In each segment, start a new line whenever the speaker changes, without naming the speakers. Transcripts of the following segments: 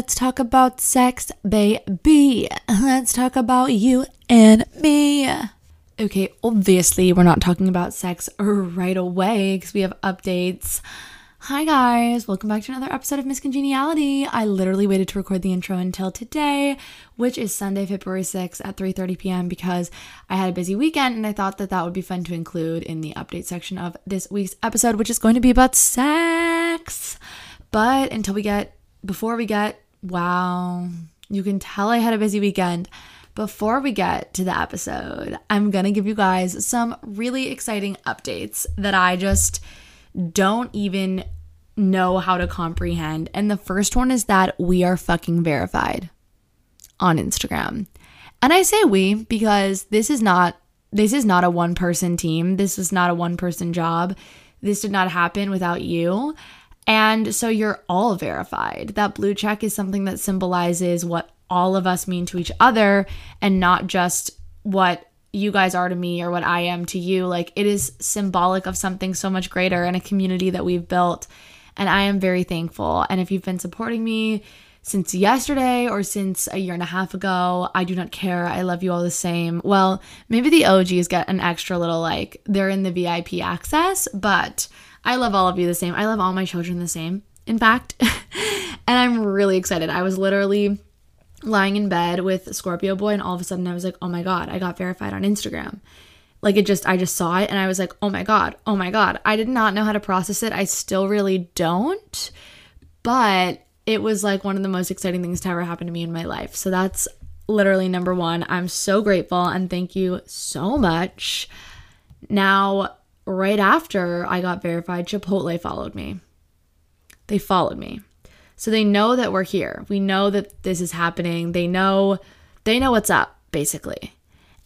Let's talk about sex, baby. Let's talk about you and me. Okay, obviously, we're not talking about sex right away because we have updates. Hi, guys. Welcome back to another episode of Miss Congeniality. I literally waited to record the intro until today, which is Sunday, February 6th at 3.30 p.m. because I had a busy weekend and I thought that that would be fun to include in the update section of this week's episode, which is going to be about sex. But until we get, before we get, wow, you can tell I had a busy weekend. Before we get to the episode, I'm going to give you guys some really exciting updates that I just don't even know how to comprehend. And the first one is that we are fucking verified on Instagram. And I say we because this is not this is not a one person team. This is not a one person job. This did not happen without you. And so you're all verified. That blue check is something that symbolizes what all of us mean to each other and not just what you guys are to me or what I am to you. Like it is symbolic of something so much greater and a community that we've built. And I am very thankful. And if you've been supporting me since yesterday or since a year and a half ago, I do not care. I love you all the same. Well, maybe the OGs get an extra little like they're in the VIP access, but I love all of you the same. I love all my children the same, in fact. and I'm really excited. I was literally lying in bed with Scorpio Boy, and all of a sudden I was like, oh my God, I got verified on Instagram. Like it just, I just saw it and I was like, oh my God, oh my God. I did not know how to process it. I still really don't. But it was like one of the most exciting things to ever happen to me in my life. So that's literally number one. I'm so grateful and thank you so much. Now, right after I got verified, Chipotle followed me. They followed me. So they know that we're here. We know that this is happening. They know they know what's up basically.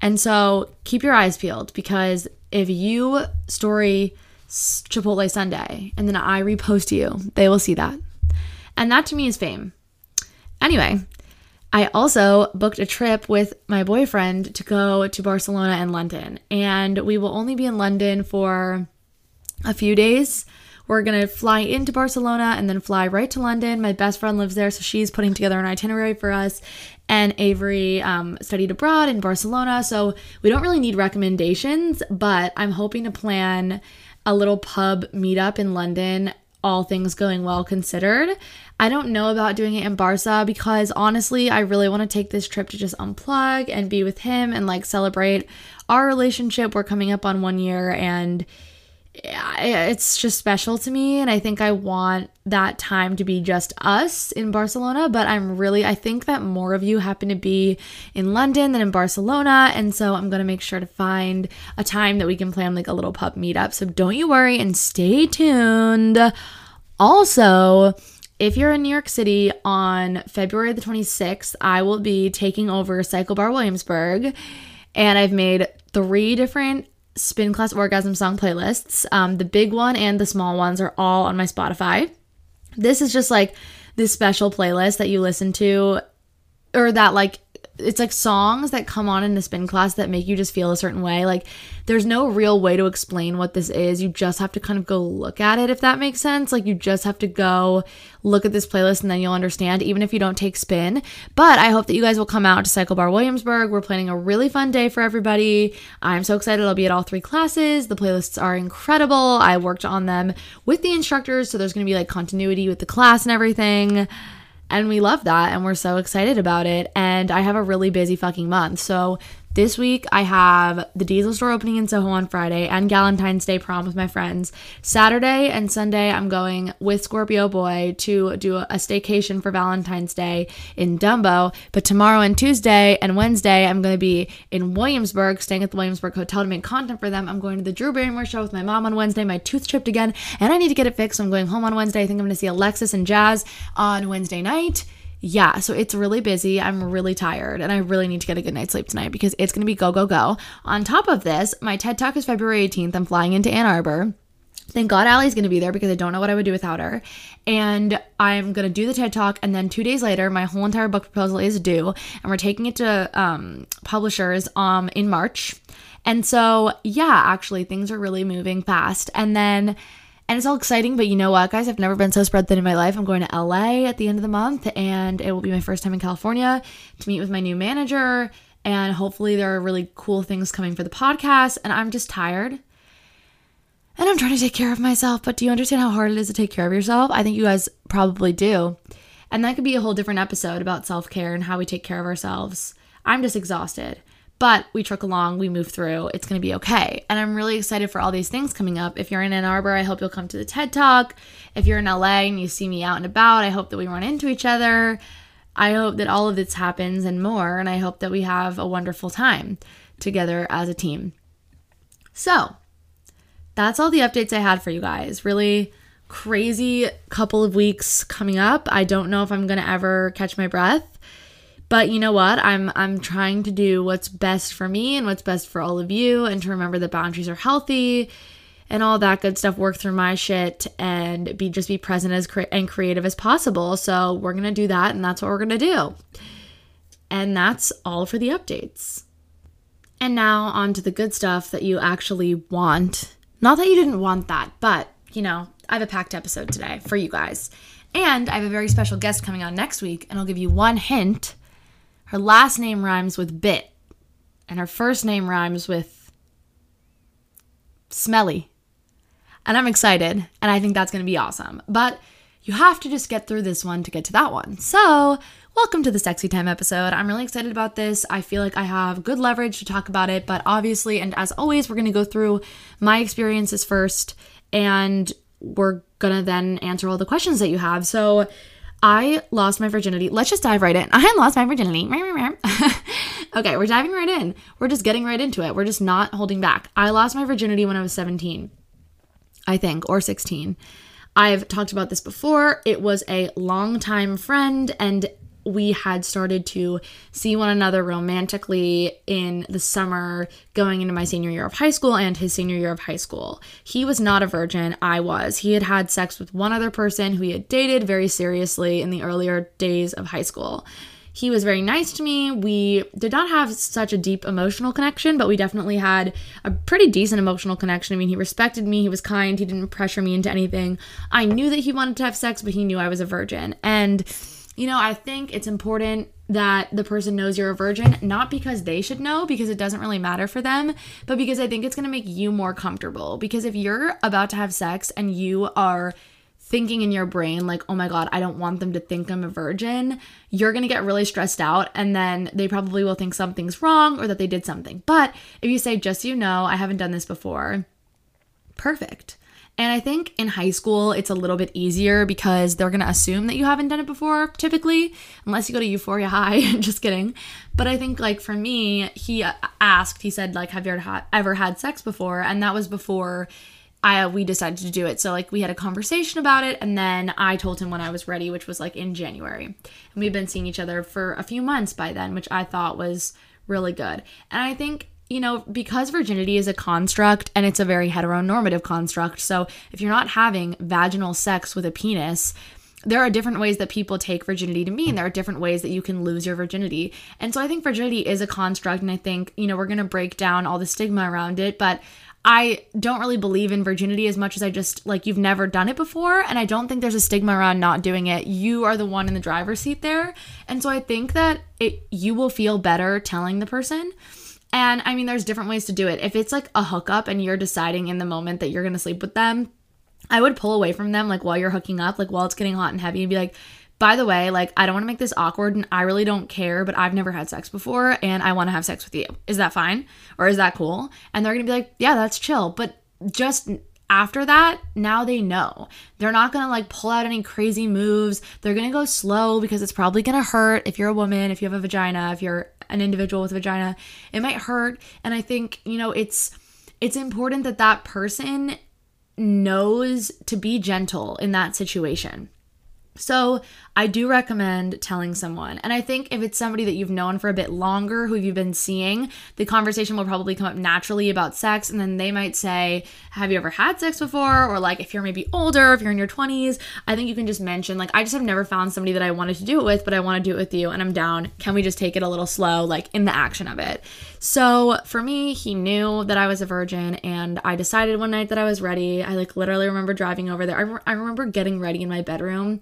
And so keep your eyes peeled because if you story Chipotle Sunday and then I repost you, they will see that. And that to me is fame. Anyway, I also booked a trip with my boyfriend to go to Barcelona and London. And we will only be in London for a few days we're going to fly into Barcelona and then fly right to London. My best friend lives there, so she's putting together an itinerary for us. And Avery um, studied abroad in Barcelona, so we don't really need recommendations, but I'm hoping to plan a little pub meetup in London, all things going well considered. I don't know about doing it in Barca because honestly, I really want to take this trip to just unplug and be with him and like celebrate our relationship. We're coming up on one year and it's just special to me and i think i want that time to be just us in barcelona but i'm really i think that more of you happen to be in london than in barcelona and so i'm going to make sure to find a time that we can plan like a little pub meetup so don't you worry and stay tuned also if you're in New York City on February the 26th, I will be taking over Cycle Bar Williamsburg. And I've made three different spin class orgasm song playlists. Um, the big one and the small ones are all on my Spotify. This is just like this special playlist that you listen to, or that like it's like songs that come on in the spin class that make you just feel a certain way. Like there's no real way to explain what this is. You just have to kind of go look at it if that makes sense. Like you just have to go look at this playlist and then you'll understand even if you don't take spin. But I hope that you guys will come out to Cycle Bar Williamsburg. We're planning a really fun day for everybody. I'm so excited. I'll be at all three classes. The playlists are incredible. I worked on them with the instructors, so there's going to be like continuity with the class and everything. And we love that and we're so excited about it. And I have a really busy fucking month. So this week, I have the Diesel store opening in Soho on Friday and Valentine's Day prom with my friends. Saturday and Sunday, I'm going with Scorpio Boy to do a staycation for Valentine's Day in Dumbo. But tomorrow and Tuesday and Wednesday, I'm going to be in Williamsburg, staying at the Williamsburg Hotel to make content for them. I'm going to the Drew Barrymore show with my mom on Wednesday. My tooth chipped again, and I need to get it fixed. I'm going home on Wednesday. I think I'm going to see Alexis and Jazz on Wednesday night yeah, so it's really busy. I'm really tired and I really need to get a good night's sleep tonight because it's going to be go, go, go. On top of this, my TED Talk is February 18th. I'm flying into Ann Arbor. Thank God Allie's going to be there because I don't know what I would do without her. And I'm going to do the TED Talk. And then two days later, my whole entire book proposal is due. And we're taking it to um, publishers um, in March. And so, yeah, actually, things are really moving fast. And then And it's all exciting, but you know what, guys? I've never been so spread thin in my life. I'm going to LA at the end of the month, and it will be my first time in California to meet with my new manager. And hopefully, there are really cool things coming for the podcast. And I'm just tired. And I'm trying to take care of myself. But do you understand how hard it is to take care of yourself? I think you guys probably do. And that could be a whole different episode about self care and how we take care of ourselves. I'm just exhausted. But we truck along, we move through, it's gonna be okay. And I'm really excited for all these things coming up. If you're in Ann Arbor, I hope you'll come to the TED Talk. If you're in LA and you see me out and about, I hope that we run into each other. I hope that all of this happens and more. And I hope that we have a wonderful time together as a team. So, that's all the updates I had for you guys. Really crazy couple of weeks coming up. I don't know if I'm going to ever catch my breath. But you know what? I'm I'm trying to do what's best for me and what's best for all of you and to remember that boundaries are healthy and all that good stuff work through my shit and be just be present as cre- and creative as possible. So we're going to do that and that's what we're going to do. And that's all for the updates. And now on to the good stuff that you actually want. Not that you didn't want that, but you know, I have a packed episode today for you guys. And I have a very special guest coming on next week, and I'll give you one hint her last name rhymes with bit, and her first name rhymes with smelly. And I'm excited, and I think that's to be awesome. But you have to just get through this one to get to that one. So, welcome to the Sexy Time episode. I'm really excited about this. I feel like I have good leverage to talk about it, but obviously, and as always, we're to go through my experiences first, and we're to then answer all the questions that you have. So, I lost my virginity. Let's just dive right in. I lost my virginity. okay, we're diving right in. We're just getting right into it. We're just not holding back. I lost my virginity when I was 17, I think, or 16. I've talked about this before. It was a longtime friend, and we had started to see one another romantically in the summer going into my senior year of high school and his senior year of high school. He was not a virgin, I was. He had had sex with one other person who he had dated very seriously in the earlier days of high school. He was very nice to me. We did not have such a deep emotional connection, but we definitely had a pretty decent emotional connection. I mean, he respected me, he was kind, he didn't pressure me into anything. I knew that he wanted to have sex, but he knew I was a virgin. And you know, I think it's important that the person knows you're a virgin, not because they should know, because it doesn't really matter for them, but because I think it's gonna make you more comfortable. Because if you're about to have sex and you are thinking in your brain, like, oh my God, I don't want them to think I'm a virgin, you're gonna get really stressed out, and then they probably will think something's wrong or that they did something. But if you say, just so you know, I haven't done this before, perfect. And I think in high school, it's a little bit easier because they're going to assume that you haven't done it before, typically, unless you go to Euphoria High. Just kidding. But I think, like, for me, he asked, he said, like, have you ever had sex before? And that was before I, we decided to do it. So, like, we had a conversation about it. And then I told him when I was ready, which was like in January. And we've been seeing each other for a few months by then, which I thought was really good. And I think you know, because virginity is a construct and it's a very heteronormative construct, so if you're not having vaginal sex with a penis, there are different ways that people take virginity to mean. There are different ways that you can lose your virginity. And so I think virginity is a construct, and I think, you know, we're going to break down all the stigma around it, but I don't really believe in virginity as much as I just like you've never done it before. And I don't think there's a stigma around not doing it. You are the one in the driver's seat there. And so I think that it, you will feel better telling the person. And I mean, there's different ways to do it. If it's like a hookup and you're deciding in the moment that you're gonna sleep with them, I would pull away from them like while you're hooking up, like while it's getting hot and heavy, and be like, by the way, like I don't want to make this awkward and I really don't care, but I've never had sex before and I want to have sex with you. Is that fine? Or is that cool? And they're gonna be like, yeah, that's chill. But just after that, now they know. They're not gonna like pull out any crazy moves. They're gonna go slow because it's probably gonna hurt if you're a woman, if you have a vagina, if you're an individual with a vagina, it might hurt. And I think, you know, it's it's important that that person knows to be gentle in that situation. So, I do recommend telling someone. And I think if it's somebody that you've known for a bit longer, who you've been seeing, the conversation will probably come up naturally about sex. And then they might say, Have you ever had sex before? Or like, if you're maybe older, if you're in your 20s, I think you can just mention, like, I just have never found somebody that I wanted to do it with, but I want to do it with you and I'm down. Can we just take it a little slow, like in the action of it? So for me, he knew that I was a virgin and I decided one night that I was ready. I like literally remember driving over there. I, re- I remember getting ready in my bedroom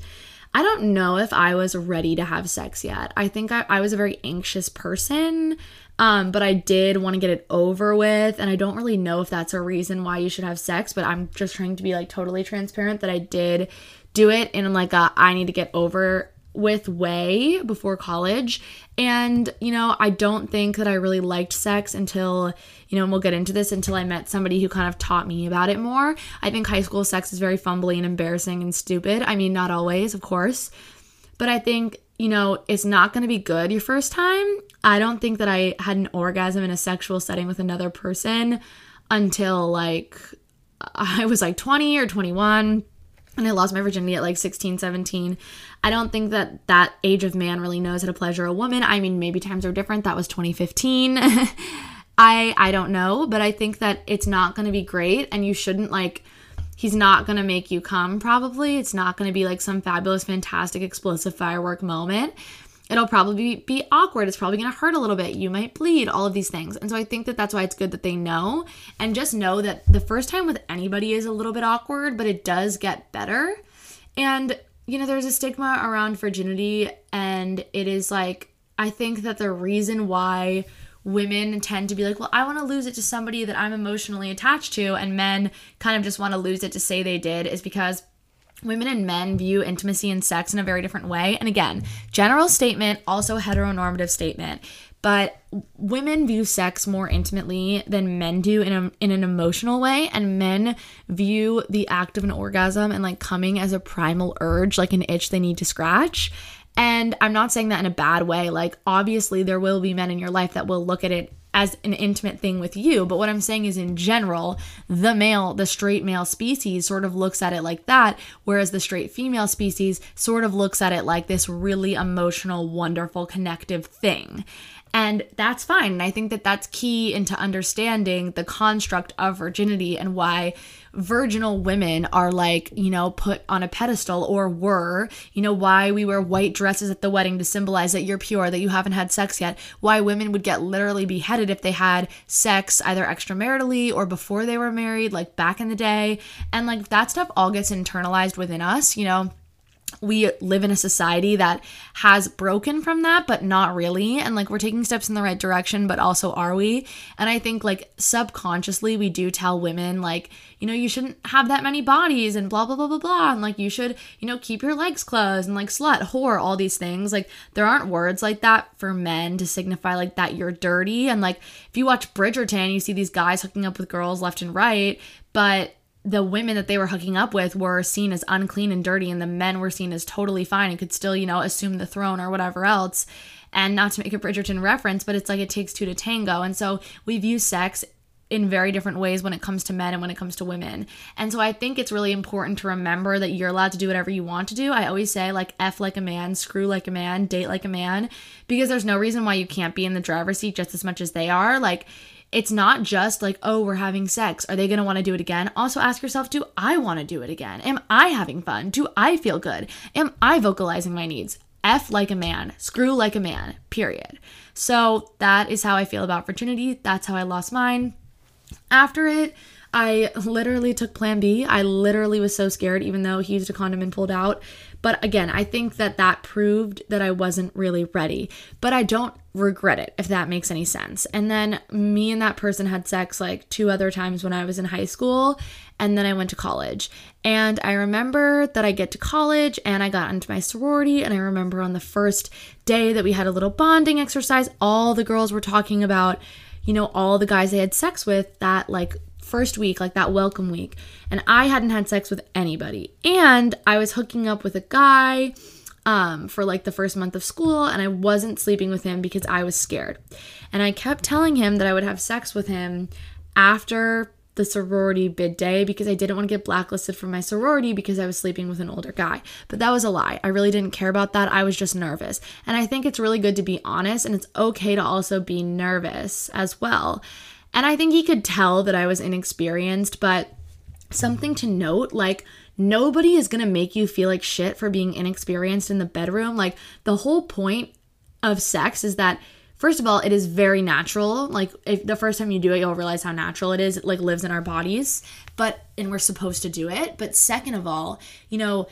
I don't know if I was ready to have sex yet. I think I, I was a very anxious person, um, but I did want to get it over with. And I don't really know if that's a reason why you should have sex, but I'm just trying to be like totally transparent that I did do it in like a I need to get over with way before college. And, you know, I don't think that I really liked sex until, you know, and we'll get into this until I met somebody who kind of taught me about it more. I think high school sex is very fumbly and embarrassing and stupid. I mean, not always, of course. But I think, you know, it's not going to be good your first time. I don't think that I had an orgasm in a sexual setting with another person until like I was like 20 or 21 and I lost my virginity at like 16, 17. I don't think that that age of man really knows how to pleasure a woman. I mean, maybe times are different. That was 2015. I I don't know, but I think that it's not going to be great and you shouldn't like he's not going to make you come probably. It's not going to be like some fabulous fantastic explosive firework moment. It'll probably be awkward. It's probably going to hurt a little bit. You might bleed, all of these things. And so I think that that's why it's good that they know and just know that the first time with anybody is a little bit awkward, but it does get better. And you know, there's a stigma around virginity, and it is like, I think that the reason why women tend to be like, well, I want to lose it to somebody that I'm emotionally attached to, and men kind of just want to lose it to say they did, is because women and men view intimacy and sex in a very different way. And again, general statement, also heteronormative statement. But women view sex more intimately than men do in, a, in an emotional way. And men view the act of an orgasm and like coming as a primal urge like an itch they need to scratch. And i'm not saying that in a bad way. Like obviously there will be men in your life that will look at it as an intimate thing with you. But what I'm saying is, in general, the male, the straight male species sort of looks at it like that, whereas the straight female species sort of looks at it like this really emotional, wonderful, connective thing. And that's fine. And I think that that's key into understanding the construct of virginity and why virginal women are like, you know, put on a pedestal or were, you know, why we wear white dresses at the wedding to symbolize that you're pure, that you haven't had sex yet, why women would get literally beheaded if they had sex either extramaritally or before they were married, like back in the day. And like that stuff all gets internalized within us, you know we live in a society that has broken from that, but not really. And like we're taking steps in the right direction, but also are we? And I think like subconsciously we do tell women, like, you know, you shouldn't have that many bodies and blah, blah, blah, blah, blah. And like you should, you know, keep your legs closed and like slut, whore, all these things. Like there aren't words like that for men to signify like that you're dirty. And like if you watch Bridgerton, you see these guys hooking up with girls left and right, but the women that they were hooking up with were seen as unclean and dirty and the men were seen as totally fine and could still you know assume the throne or whatever else and not to make a bridgerton reference but it's like it takes two to tango and so we view sex in very different ways when it comes to men and when it comes to women. And so I think it's really important to remember that you're allowed to do whatever you want to do. I always say, like, F like a man, screw like a man, date like a man, because there's no reason why you can't be in the driver's seat just as much as they are. Like, it's not just like, oh, we're having sex. Are they going to want to do it again? Also ask yourself, do I want to do it again? Am I having fun? Do I feel good? Am I vocalizing my needs? F like a man, screw like a man, period. So that is how I feel about virginity. That's how I lost mine. After it, I literally took plan B. I literally was so scared, even though he used a condom and pulled out. But again, I think that that proved that I wasn't really ready. But I don't regret it, if that makes any sense. And then me and that person had sex like two other times when I was in high school. And then I went to college. And I remember that I get to college and I got into my sorority. And I remember on the first day that we had a little bonding exercise, all the girls were talking about, you know, all the guys they had sex with that like first week, like that welcome week. And I hadn't had sex with anybody. And I was hooking up with a guy um, for like the first month of school, and I wasn't sleeping with him because I was scared. And I kept telling him that I would have sex with him after the sorority bid day because I didn't want to get blacklisted from my sorority because I was sleeping with an older guy. But that was a lie. I really didn't care about that. I was just nervous. And I think it's really good to be honest and it's okay to also be nervous as well. And I think he could tell that I was inexperienced, but something to note like, nobody is to make you feel like shit for being inexperienced in the bedroom. Like, the whole point of sex is that first of all, it is very natural. Like if the first time you do it, you'll realize how natural it is. It like lives in our bodies, but and we're supposed to do it. But second of all, you know,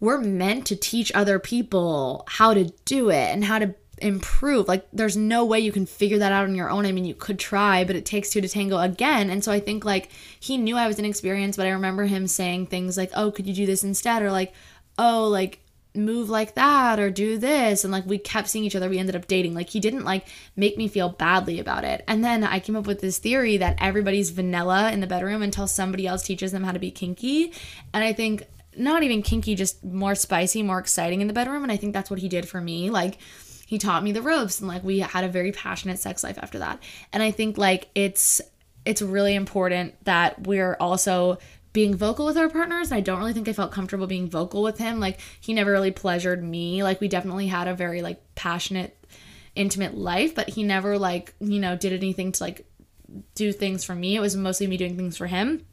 we're meant to teach other people how to do it and how to improve. Like there's no way you can figure that out on your own. I mean, you could try, but it takes two to tango again. And so I think like he knew I was inexperienced, but I remember him saying things like, "Oh, could you do this instead?" or like, "Oh, like move like that or do this and like we kept seeing each other we ended up dating like he didn't like make me feel badly about it and then i came up with this theory that everybody's vanilla in the bedroom until somebody else teaches them how to be kinky and i think not even kinky just more spicy more exciting in the bedroom and i think that's what he did for me like he taught me the ropes and like we had a very passionate sex life after that and i think like it's it's really important that we're also being vocal with our partners. I don't really think I felt comfortable being vocal with him. Like he never really pleasured me. Like we definitely had a very like passionate, intimate life, but he never like, you know, did anything to like do things for me. It was mostly me doing things for him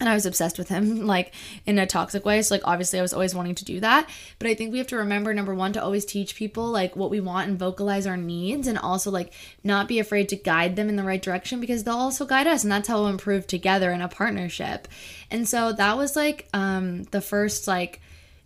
and I was obsessed with him, like in a toxic way. So, like, obviously, I was always wanting to do that. But I think we have to remember number one, to always teach people like what we want and vocalize our needs, and also like not be afraid to guide them in the right direction because they'll also guide us, and that's how we'll improve together in a partnership. And so, that was like um, the first, like,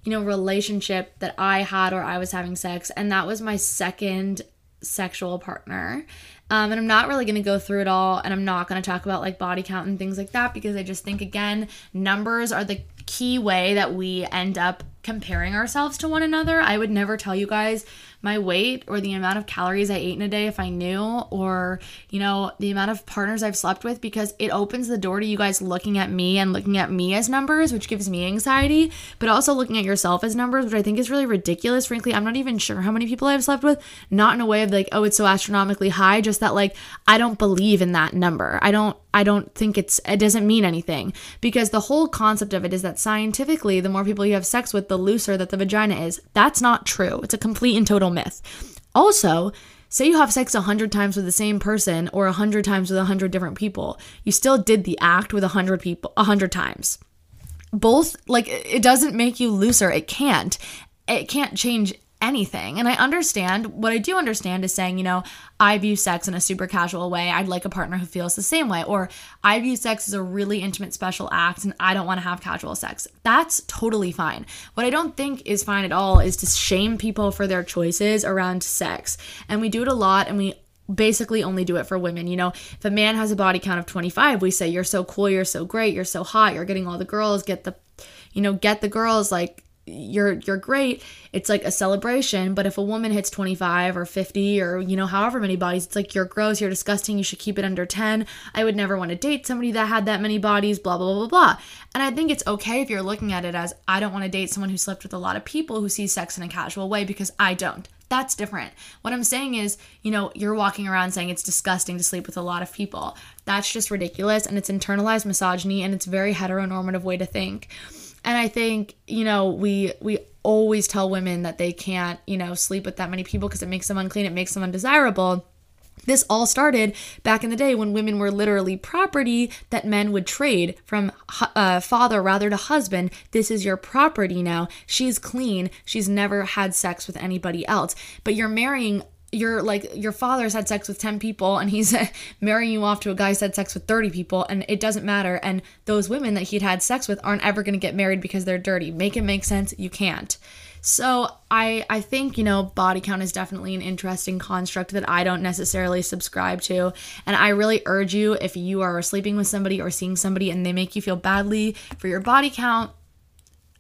you know, relationship that I had or I was having sex. And that was my second sexual partner. Um, and I'm not really going to go through it all, and I'm not going to talk about like body count and things like that because I just think, again, numbers are the key way that we end up comparing ourselves to one another. I would never tell you guys my weight or the amount of calories I ate in a day if I knew, or, you know, the amount of partners I've slept with because it opens the door to you guys looking at me and looking at me as numbers, which gives me anxiety, but also looking at yourself as numbers, which I think is really ridiculous. Frankly, I'm not even sure how many people I've slept with, not in a way of like, oh, it's so astronomically high, just that like I don't believe in that number. I don't I don't think it's it doesn't mean anything because the whole concept of it is that scientifically the more people you have sex with the looser that the vagina is. That's not true. It's a complete and total myth. Also, say you have sex 100 times with the same person or 100 times with 100 different people. You still did the act with 100 people 100 times. Both like it doesn't make you looser. It can't. It can't change anything. And I understand what I do understand is saying, you know, I view sex in a super casual way. I'd like a partner who feels the same way. Or I view sex as a really intimate special act and I don't want to have casual sex. That's totally fine. What I don't think is fine at all is to shame people for their choices around sex. And we do it a lot and we basically only do it for women. You know, if a man has a body count of 25, we say, You're so cool, you're so great, you're so hot, you're getting all the girls, get the, you know, get the girls, like, you're you're great. It's like a celebration but if a woman hits 25 or 50 or you know however many bodies it's like you're gross you're disgusting you should keep it under 10 i would never want to date somebody that had that many bodies blah blah blah blah blah. And i think it's okay if you're looking at it as i don't want to date someone who slept with a lot of people who sees sex in a casual way because i don't. That's different. What I'm saying is, you know, you're walking around saying it's disgusting to sleep with a lot of people. That's just ridiculous and it's internalized misogyny and it's very heteronormative way to think and i think you know we we always tell women that they can't you know sleep with that many people because it makes them unclean it makes them undesirable this all started back in the day when women were literally property that men would trade from uh, father rather to husband. This is your property now. She's clean. She's never had sex with anybody else. But you're marrying your like your father's had sex with 10 people and he's marrying you off to a guy who's had sex with 30 people and it doesn't matter. And those women that he'd had sex with aren't ever going to get married because they're dirty. Make it make sense? You can't. So i i think you know body count is definitely an interesting construct that i don't necessarily subscribe to. And i really urge you if you are sleeping with somebody or seeing somebody and they make you feel badly for your body count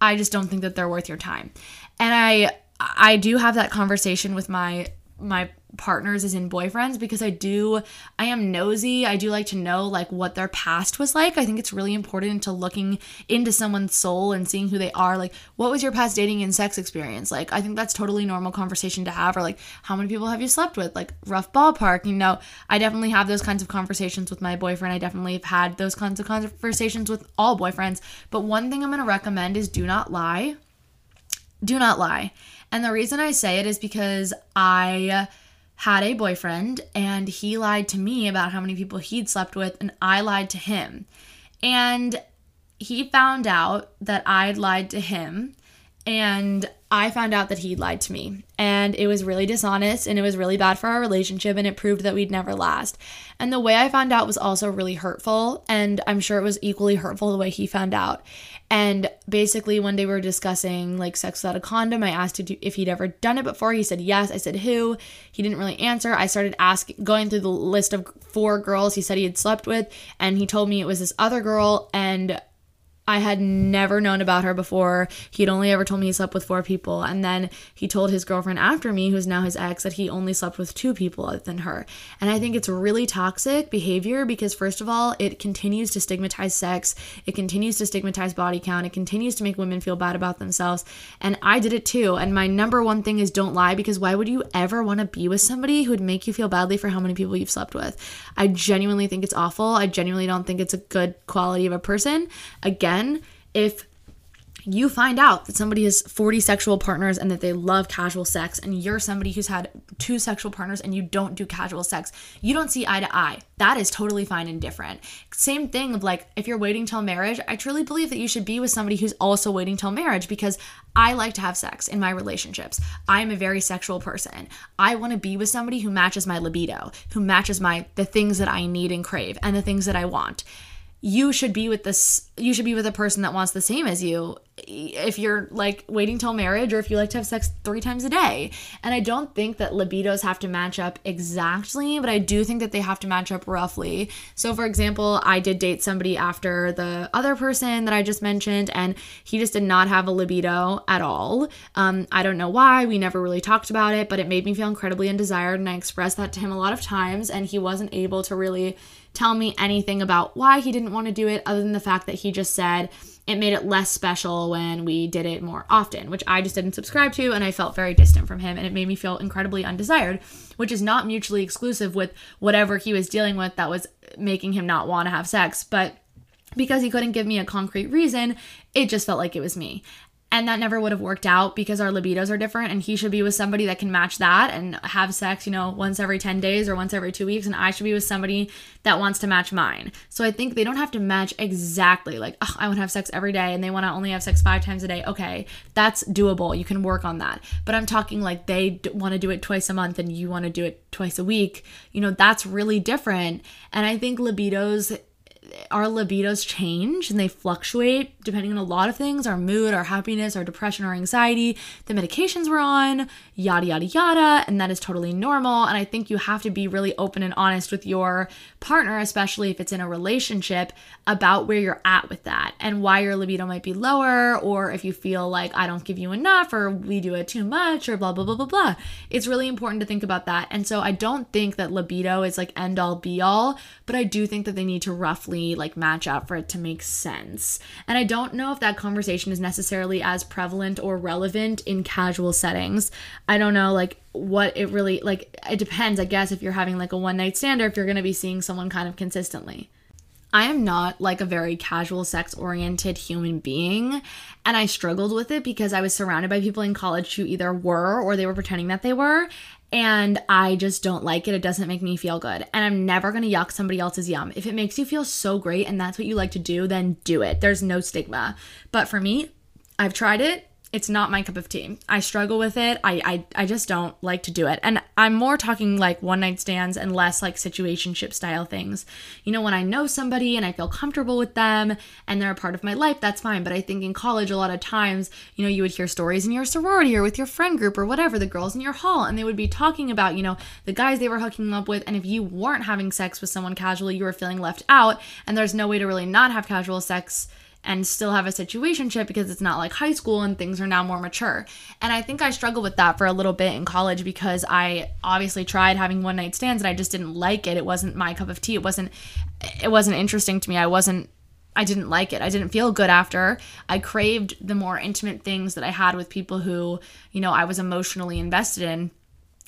i just don't think that they're worth your time. And i I do have that conversation with my my partners as in boyfriends because I do I am nosy. I do like to know like what their past was like. I think it's really important to looking into someone's soul and seeing who they are. Like what was your past dating and sex experience? Like I think that's totally normal conversation to have or like how many people have you slept with? Like rough ballpark, you know. I definitely have those kinds of conversations with my boyfriend. I definitely have had those kinds of conversations with all boyfriends. But one thing I'm going to recommend is do not lie. Do not lie. And the reason I say it is because I had a boyfriend and he lied to me about how many people he'd slept with, and I lied to him. And he found out that I'd lied to him, and I found out that he lied to me. And it was really dishonest and it was really bad for our relationship and it proved that we'd never last. And the way I found out was also really hurtful. And I'm sure it was equally hurtful the way he found out. And basically, one day we were discussing like sex without a condom. I asked if he'd ever done it before. He said yes. I said who. He didn't really answer. I started asking, going through the list of four girls he said he had slept with, and he told me it was this other girl. And I had never known about her before. He'd only ever told me he slept with four people. And then he told his girlfriend after me, who's now his ex, that he only slept with two people other than her. And I think it's really toxic behavior because, first of all, it continues to stigmatize sex, it continues to stigmatize body count, it continues to make women feel bad about themselves. And I did it too. And my number one thing is don't lie because why would you ever want to be with somebody who would make you feel badly for how many people you've slept with? I genuinely think it's awful. I genuinely don't think it's a good quality of a person. Again, again, if you find out that somebody has 40 sexual partners and that they love casual sex, and you're somebody who's had two sexual partners and you don't do casual sex, you don't see eye to eye. That is totally fine and different. Same thing of like if you're waiting till marriage, I truly believe that you should be with somebody who's also waiting till marriage because I like to have sex in my relationships. I'm a very sexual person. I want to be with somebody who matches my libido, who matches my the things that I need and crave and the things that I want you should be with this you should be with a person that wants the same as you if you're like waiting till marriage or if you like to have sex three times a day. And i don't think that libidos have to match up exactly but i do think that they have to match up roughly. So for example i did date somebody after the other person that i just mentioned and he just did not have a libido at all. Um, i don't know why. We never really talked about it but it made me feel incredibly undesired and i expressed that to him a lot of times and he wasn't able to really tell me anything about why he didn't want to do it other than the fact that he just said it made it less special when we did it more often, which I just didn't subscribe to and I felt very distant from him and it made me feel incredibly undesired, which is not mutually exclusive with whatever he was dealing with that was making him not want to have sex, but because he couldn't give me a concrete reason, it just felt like it was me and that never would have worked out because our libidos are different and he should be with somebody that can match that and have sex you know once every 10 days or once every two weeks and i should be with somebody that wants to match mine. So i think they don't have to match exactly like oh, i want to have sex every day and they want to only have sex five times a day. Okay that's doable. You can work on that. But i'm talking like they d- want to do it twice a month and you want to do it twice a week you know that's really different. And i think libidos our libidos change and they fluctuate depending on a lot of things our mood, our happiness, our depression, our anxiety, the medications we're on, yada, yada, yada. And that is totally normal. And I think you have to be really open and honest with your partner, especially if it's in a relationship, about where you're at with that and why your libido might be lower, or if you feel like I don't give you enough, or we do it too much, or blah, blah, blah, blah, blah. It's really important to think about that. And so I don't think that libido is like end all be all, but I do think that they need to roughly like match up for it to make sense. And I don't know if that conversation is necessarily as prevalent or relevant in casual settings. I don't know like what it really like it depends, I guess, if you're having like a one night stand or if you're going to be seeing someone kind of consistently. I am not like a very casual sex oriented human being. And I struggled with it because I was surrounded by people in college who either were or they were pretending that they were and I just don't like it. It doesn't make me feel good. And I'm never going to yuck somebody else's yum. If it makes you feel so great and that's what you like to do, then do it. There's no stigma. But for me, I've tried it it's not my cup of tea. I struggle with it. I, I I just don't like to do it. And I'm more talking like one night stands and less like situationship style things. You know, when I know somebody and I feel comfortable with them and they're a part of my life, that's fine. But I think in college a lot of times, you know, you would hear stories in your sorority or with your friend group or whatever, the girls in your hall, and they would be talking about, you know, the guys they were hooking up with. And if you weren't having sex with someone casually, you were feeling left out. And there's no way to really not have casual sex and still have a situationship because it's not like high school and things are now more mature. And I think I struggled with that for a little bit in college because I obviously tried having one night stands and I just didn't like it. It wasn't my cup of tea. It wasn't it wasn't interesting to me. I wasn't I didn't like it. I didn't feel good after. I craved the more intimate things that I had with people who, you know, I was emotionally invested in.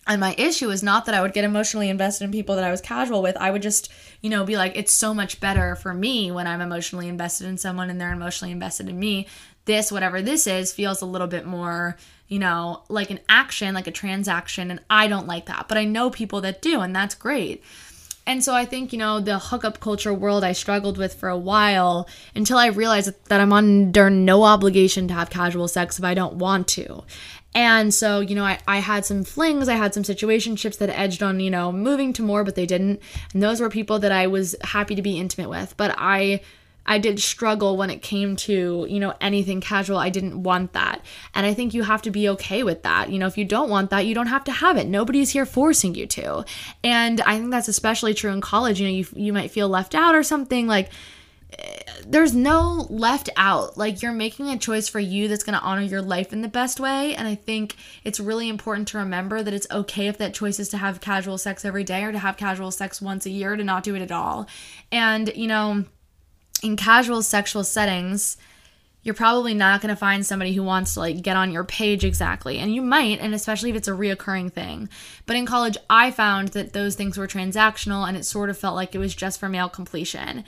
And my issue is not that I would get emotionally invested in people that I was casual with. I would just, you know, be like, it's so much better for me when I'm emotionally invested in someone and they're emotionally invested in me. This, whatever this is, feels a little bit more, you know, like an action, like a transaction. And I don't like that. But I know people that do, and that's great. And so I think, you know, the hookup culture world I struggled with for a while until I realized that I'm under no obligation to have casual sex if I don't want to. And so, you know, I, I had some flings, I had some situationships that edged on, you know, moving to more, but they didn't. And those were people that I was happy to be intimate with. But I I did struggle when it came to, you know, anything casual. I didn't want that. And I think you have to be okay with that. You know, if you don't want that, you don't have to have it. Nobody's here forcing you to. And I think that's especially true in college. You know, you, you might feel left out or something like there's no left out. Like you're making a choice for you that's going to honor your life in the best way. And I think it's really important to remember that it's okay if that choice is to have casual sex every day or to have casual sex once a year, to not do it at all. And, you know, in casual sexual settings, you're probably not going to find somebody who wants to like get on your page exactly. And you might, and especially if it's a reoccurring thing. But in college, I found that those things were transactional and it sort of felt like it was just for male completion.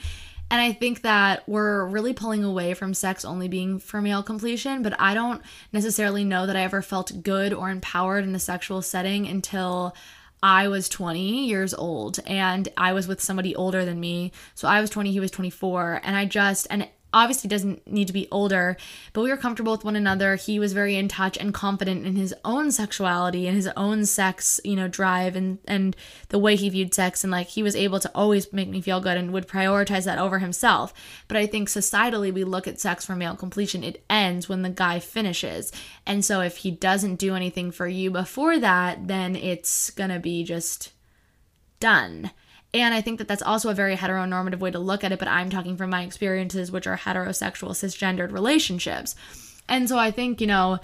And I think that we're really pulling away from sex only being for male completion, but I don't necessarily know that I ever felt good or empowered in a sexual setting until I was 20 years old and I was with somebody older than me. So I was 20, he was 24. And I just, and obviously doesn't need to be older, but we were comfortable with one another. He was very in touch and confident in his own sexuality and his own sex, you know, drive and and the way he viewed sex and like he was able to always make me feel good and would prioritize that over himself. But I think societally we look at sex for male completion. It ends when the guy finishes. And so if he doesn't do anything for you before that, then it's going to be just done. And I think that that's also a very heteronormative way to look at it, but I'm talking from my experiences, which are heterosexual, cisgendered relationships. And so I think, you know,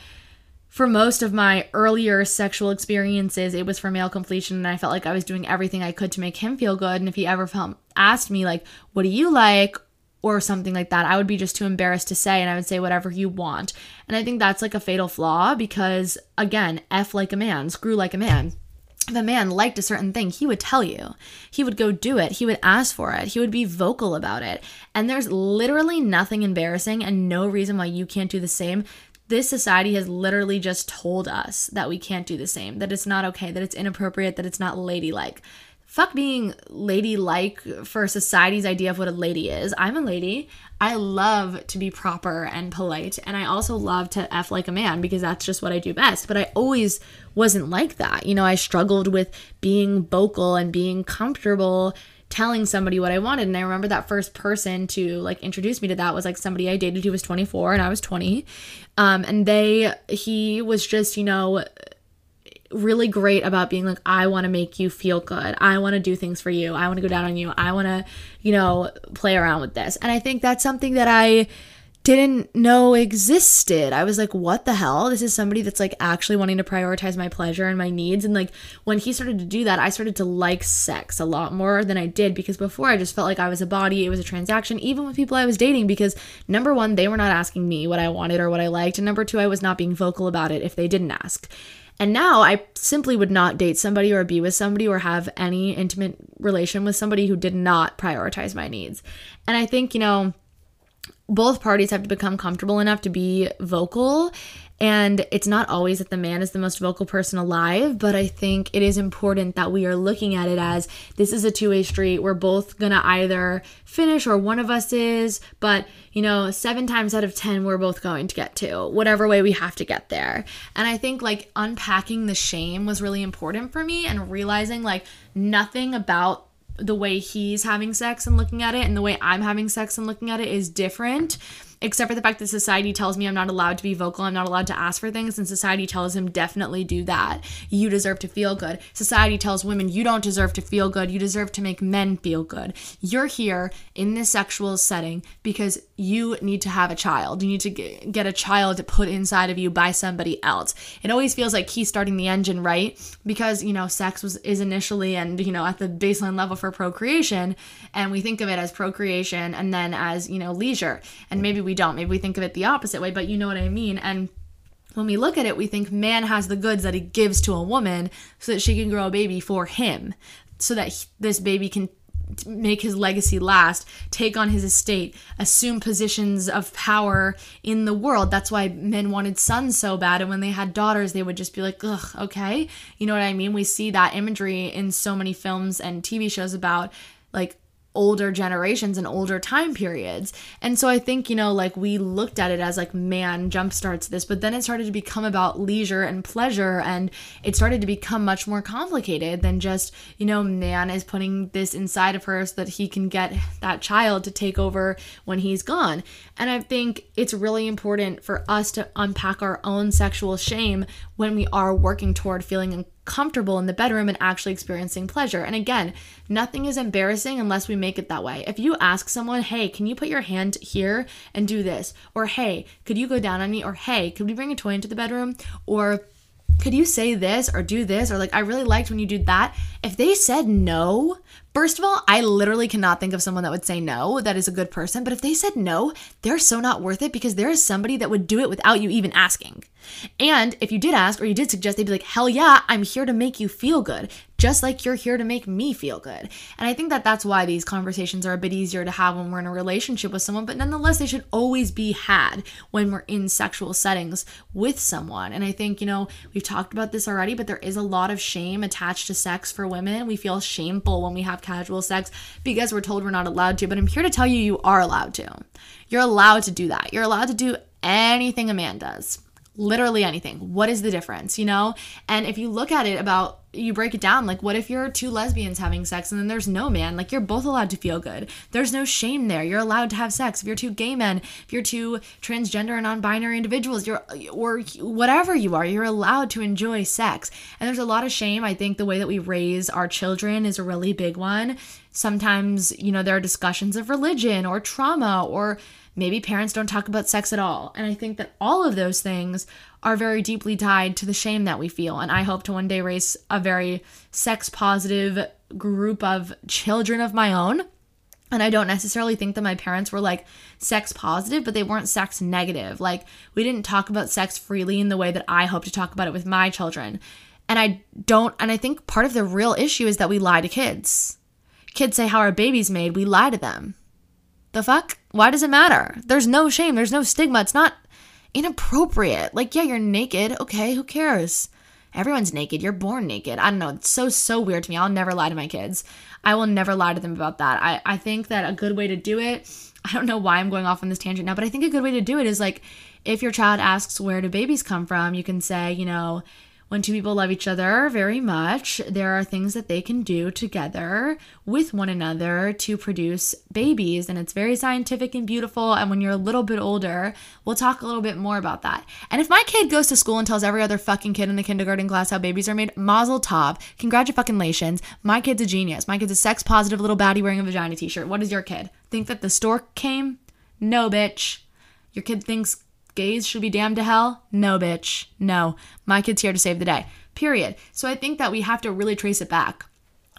for most of my earlier sexual experiences, it was for male completion, and I felt like I was doing everything I could to make him feel good. And if he ever felt, asked me, like, what do you like? Or something like that, I would be just too embarrassed to say, and I would say whatever you want. And I think that's like a fatal flaw because, again, F like a man, screw like a man if a man liked a certain thing, he would tell you. He would go do it. He would ask for it. He would be vocal about it. And there's literally nothing embarrassing and no reason why you can't do the same. This society has literally just told us that we can't do the same, that it's not okay, that it's inappropriate, that it's not ladylike fuck being ladylike for society's idea of what a lady is. I'm a lady. I love to be proper and polite, and I also love to F like a man because that's just what I do best. But I always wasn't like that. You know, I struggled with being vocal and being comfortable telling somebody what I wanted. And I remember that first person to like introduce me to that was like somebody I dated who was 24 and I was 20. Um, and they, he was just, you know, really great about being like, I want to make you feel good. I want to do things for you. I want to go down on you. I want to, you know, play around with this. And I think that's something that I didn't know existed. I was like, what the hell? This is somebody that's like actually wanting to prioritize my pleasure and my needs. And like when he started to do that, I started to like sex a lot more than I did because before I just felt like I was a body, it was a transaction, even with people I was dating, because number one, they were not asking me what I wanted or what I liked. And number two, I was not being vocal about it if they didn't ask. And now I simply would not date somebody or be with somebody or have any intimate relation with somebody who did not prioritize my needs. And I think, you know, both parties have to become comfortable enough to be vocal and it's not always that the man is the most vocal person alive, but I think it is important that we are looking at it as this is a two way street. We're both gonna either finish or one of us is, but you know, seven times out of 10, we're both going to get to whatever way we have to get there. And I think like unpacking the shame was really important for me and realizing like nothing about the way he's having sex and looking at it and the way I'm having sex and looking at it is different except for the fact that society tells me I'm not allowed to be vocal, I'm not allowed to ask for things, and society tells him definitely do that. You deserve to feel good. Society tells women you don't deserve to feel good, you deserve to make men feel good. You're here in this sexual setting because you need to have a child. You need to get a child put inside of you by somebody else. It always feels like he's starting the engine, right? Because, you know, sex was is initially and, you know, at the baseline level for procreation, and we think of it as procreation and then as, you know, leisure. And maybe we don't. Maybe we think of it the opposite way, but you know what I mean. And when we look at it, we think man has the goods that he gives to a woman so that she can grow a baby for him, so that he, this baby can make his legacy last, take on his estate, assume positions of power in the world. That's why men wanted sons so bad. And when they had daughters, they would just be like, ugh, okay. You know what I mean? We see that imagery in so many films and TV shows about like older generations and older time periods. And so I think, you know, like we looked at it as like man jumpstarts this, but then it started to become about leisure and pleasure and it started to become much more complicated than just, you know, man is putting this inside of her so that he can get that child to take over when he's gone. And I think it's really important for us to unpack our own sexual shame when we are working toward feeling comfortable in the bedroom and actually experiencing pleasure. And again, nothing is embarrassing unless we make it that way. If you ask someone, hey, can you put your hand here and do this? Or hey, could you go down on me? Or hey, could we bring a toy into the bedroom? Or could you say this or do this? Or like, I really liked when you did that. If they said no, First of all, I literally cannot think of someone that would say no that is a good person. But if they said no, they're so not worth it because there is somebody that would do it without you even asking. And if you did ask or you did suggest, they'd be like, hell yeah, I'm here to make you feel good just like you're here to make me feel good. And I think that that's why these conversations are a bit easier to have when we're in a relationship with someone, but nonetheless, they should always be had when we're in sexual settings with someone. And I think, you know, we've talked about this already, but there is a lot of shame attached to sex for women. We feel shameful when we have casual sex because we're told we're not allowed to, but I'm here to tell you, you are allowed to. You're allowed to do that. You're allowed to do anything a man does literally anything. What is the difference, you know? And if you look at it about you break it down like what if you're two lesbians having sex and then there's no man? Like you're both allowed to feel good. There's no shame there. You're allowed to have sex. If you're two gay men if you're two transgender and non-binary individuals you're or whatever you are you're allowed to enjoy sex. And there's a lot of shame. I think the way that we raise our children is a really big one. Sometimes you know there are discussions of religion or trauma or Maybe parents don't talk about sex at all. And I think that all of those things are very deeply tied to the shame that we feel. And I hope to one day raise a very sex positive group of children of my own. And I don't necessarily think that my parents were like sex positive, but they weren't sex negative. Like, we didn't talk about sex freely in the way that I hope to talk about it with my children. And I don't, and I think part of the real issue is that we lie to kids. Kids say how our baby's made, we lie to them. The fuck? Why does it matter? There's no shame, there's no stigma. It's not inappropriate. Like, yeah, you're naked. Okay, who cares? Everyone's naked. You're born naked. I don't know. It's so, so weird to me. I'll never lie to my kids. I will never lie to them about that. I, I think that a good way to do it, I don't know why I'm going off on this tangent now, but I think a good way to do it is like if your child asks, Where do babies come from? you can say, you know, when two people love each other very much, there are things that they can do together with one another to produce babies. And it's very scientific and beautiful. And when you're a little bit older, we'll talk a little bit more about that. And if my kid goes to school and tells every other fucking kid in the kindergarten class how babies are made, mazel tov, congratulations. My kid's a genius. My kid's a sex positive little baddie wearing a vagina t shirt. What is your kid? Think that the stork came? No, bitch. Your kid thinks gays should be damned to hell? No, bitch. No. My kid's here to save the day. Period. So I think that we have to really trace it back.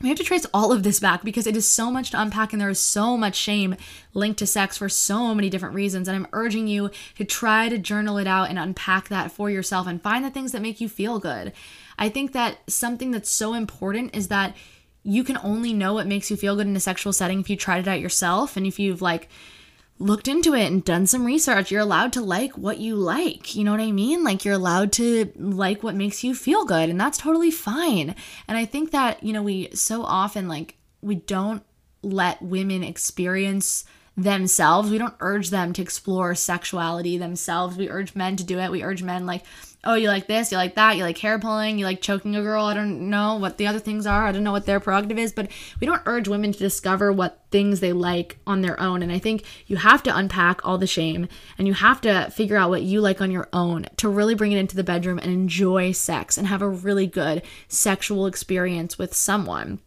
We have to trace all of this back because it is so much to unpack and there is so much shame linked to sex for so many different reasons. And I'm urging you to try to journal it out and unpack that for yourself and find the things that make you feel good. I think that something that's so important is that you can only know what makes you feel good in a sexual setting if you tried it out yourself and if you've like looked into it and done some research. You're allowed to like what you like. You know what I mean? Like you're allowed to like what makes you feel good, and that's totally fine. And I think that, you know, we so often like we don't let women experience themselves. We don't urge them to explore sexuality themselves. We urge men to do it. We urge men like oh, you like this, you like that, you like hair pulling, you like choking a girl. I don't know what the other things are. I don't know what their prerogative is, but we don't urge women to discover what things they like on their own. And I think you have to unpack all the shame and you have to figure out what you like on your own to really bring it into the bedroom and enjoy sex and have a really good sexual experience with someone.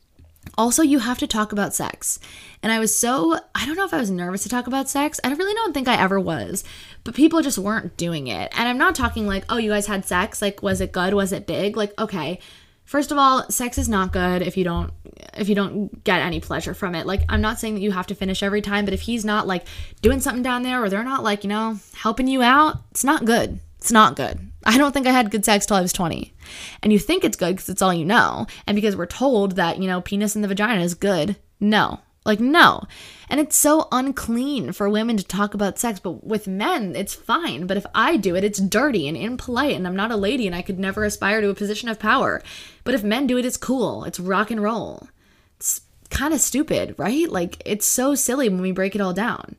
Also, you have to talk about sex. And I was so, I don't know if I was nervous to talk about sex. I really don't think I ever was, but people just weren't doing it. And I'm not talking like, oh, you guys had sex. Like, was it good? Was it big? Like, okay. First of all, sex is not good if you don't if you don't get any pleasure from it. Like I'm not saying that you have to finish every time, but if he's not like doing something down there or they're not like, you know, helping you out, it's not good. It's not good. I don't think I had good sex till I was 20. And you think it's good because it's all you know. And because we're told that, you know, penis in the vagina is good. No. Like, no. And it's so unclean for women to talk about sex, but with men, it's fine. But if I do it, it's dirty and impolite, and I'm not a lady and I could never aspire to a position of power. But if men do it, it's cool. It's rock and roll. It's kind of stupid, right? Like, it's so silly when we break it all down.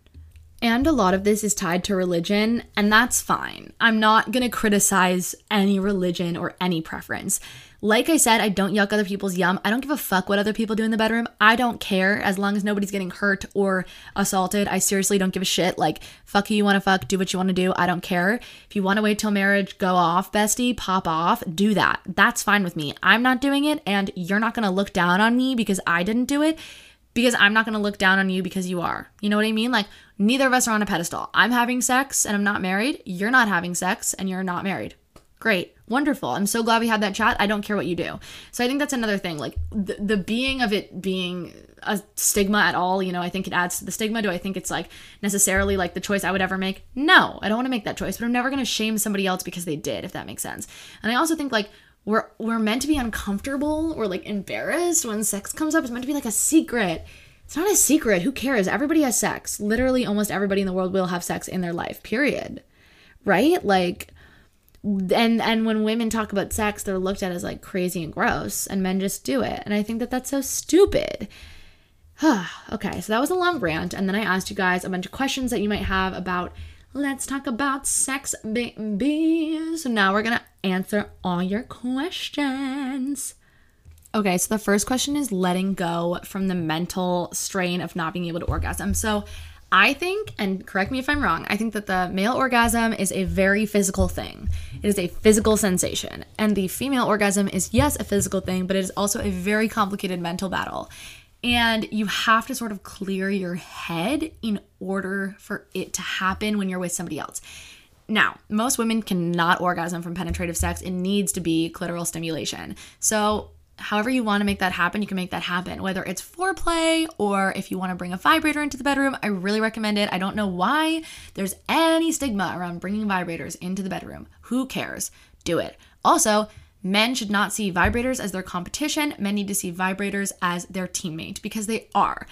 And a lot of this is tied to religion, and that's fine. I'm not gonna criticize any religion or any preference. Like I said, I don't yuck other people's yum. I don't give a fuck what other people do in the bedroom. I don't care as long as nobody's getting hurt or assaulted. I seriously don't give a shit. Like, fuck who you wanna fuck, do what you wanna do. I don't care. If you wanna wait till marriage, go off, bestie, pop off, do that. That's fine with me. I'm not doing it, and you're not gonna look down on me because I didn't do it because I'm not going to look down on you because you are. You know what I mean? Like, neither of us are on a pedestal. I'm having sex and I'm not married. You're not having sex and you're not married. Great. Wonderful. I'm so glad we had that chat. I don't care what you do. So I think that's another thing. Like, the, the being of it being a stigma at all, you know, I think it adds to the stigma. Do I think it's like necessarily like the choice I would ever make? No, I don't want to make that choice, but I'm never going to shame somebody else because they did, if that makes sense. And I also think like we're we're meant to be uncomfortable or like embarrassed when sex comes up. It's meant to be like a secret. It's not a secret. Who cares? Everybody has sex. Literally almost everybody in the world will have sex in their life. Period. Right? Like and and when women talk about sex, they're looked at as like crazy and gross and men just do it. And I think that that's so stupid. okay, so that was a long rant and then I asked you guys a bunch of questions that you might have about let's talk about sex, baby. So now we're to answer all your questions. Okay, so the first question is letting go from the mental strain of not being able to orgasm. So I think, and correct me if I'm wrong, I think that the male orgasm is a very physical thing. It is a physical sensation. And the female orgasm is, yes, a physical thing, but it is also a very complicated mental battle. And you have to sort of clear your head in order for it to happen when you're with somebody else. Now, most women cannot orgasm from penetrative sex. It needs to be clitoral stimulation. So, however you want to make that happen, you can make that happen. Whether it's foreplay or if you want to bring a vibrator into the bedroom, I really recommend it. I don't know why there's any stigma around bringing vibrators into the bedroom. Who cares? Do it. Also, Men should not see vibrators as their competition. Men need to see vibrators as their teammate because they are.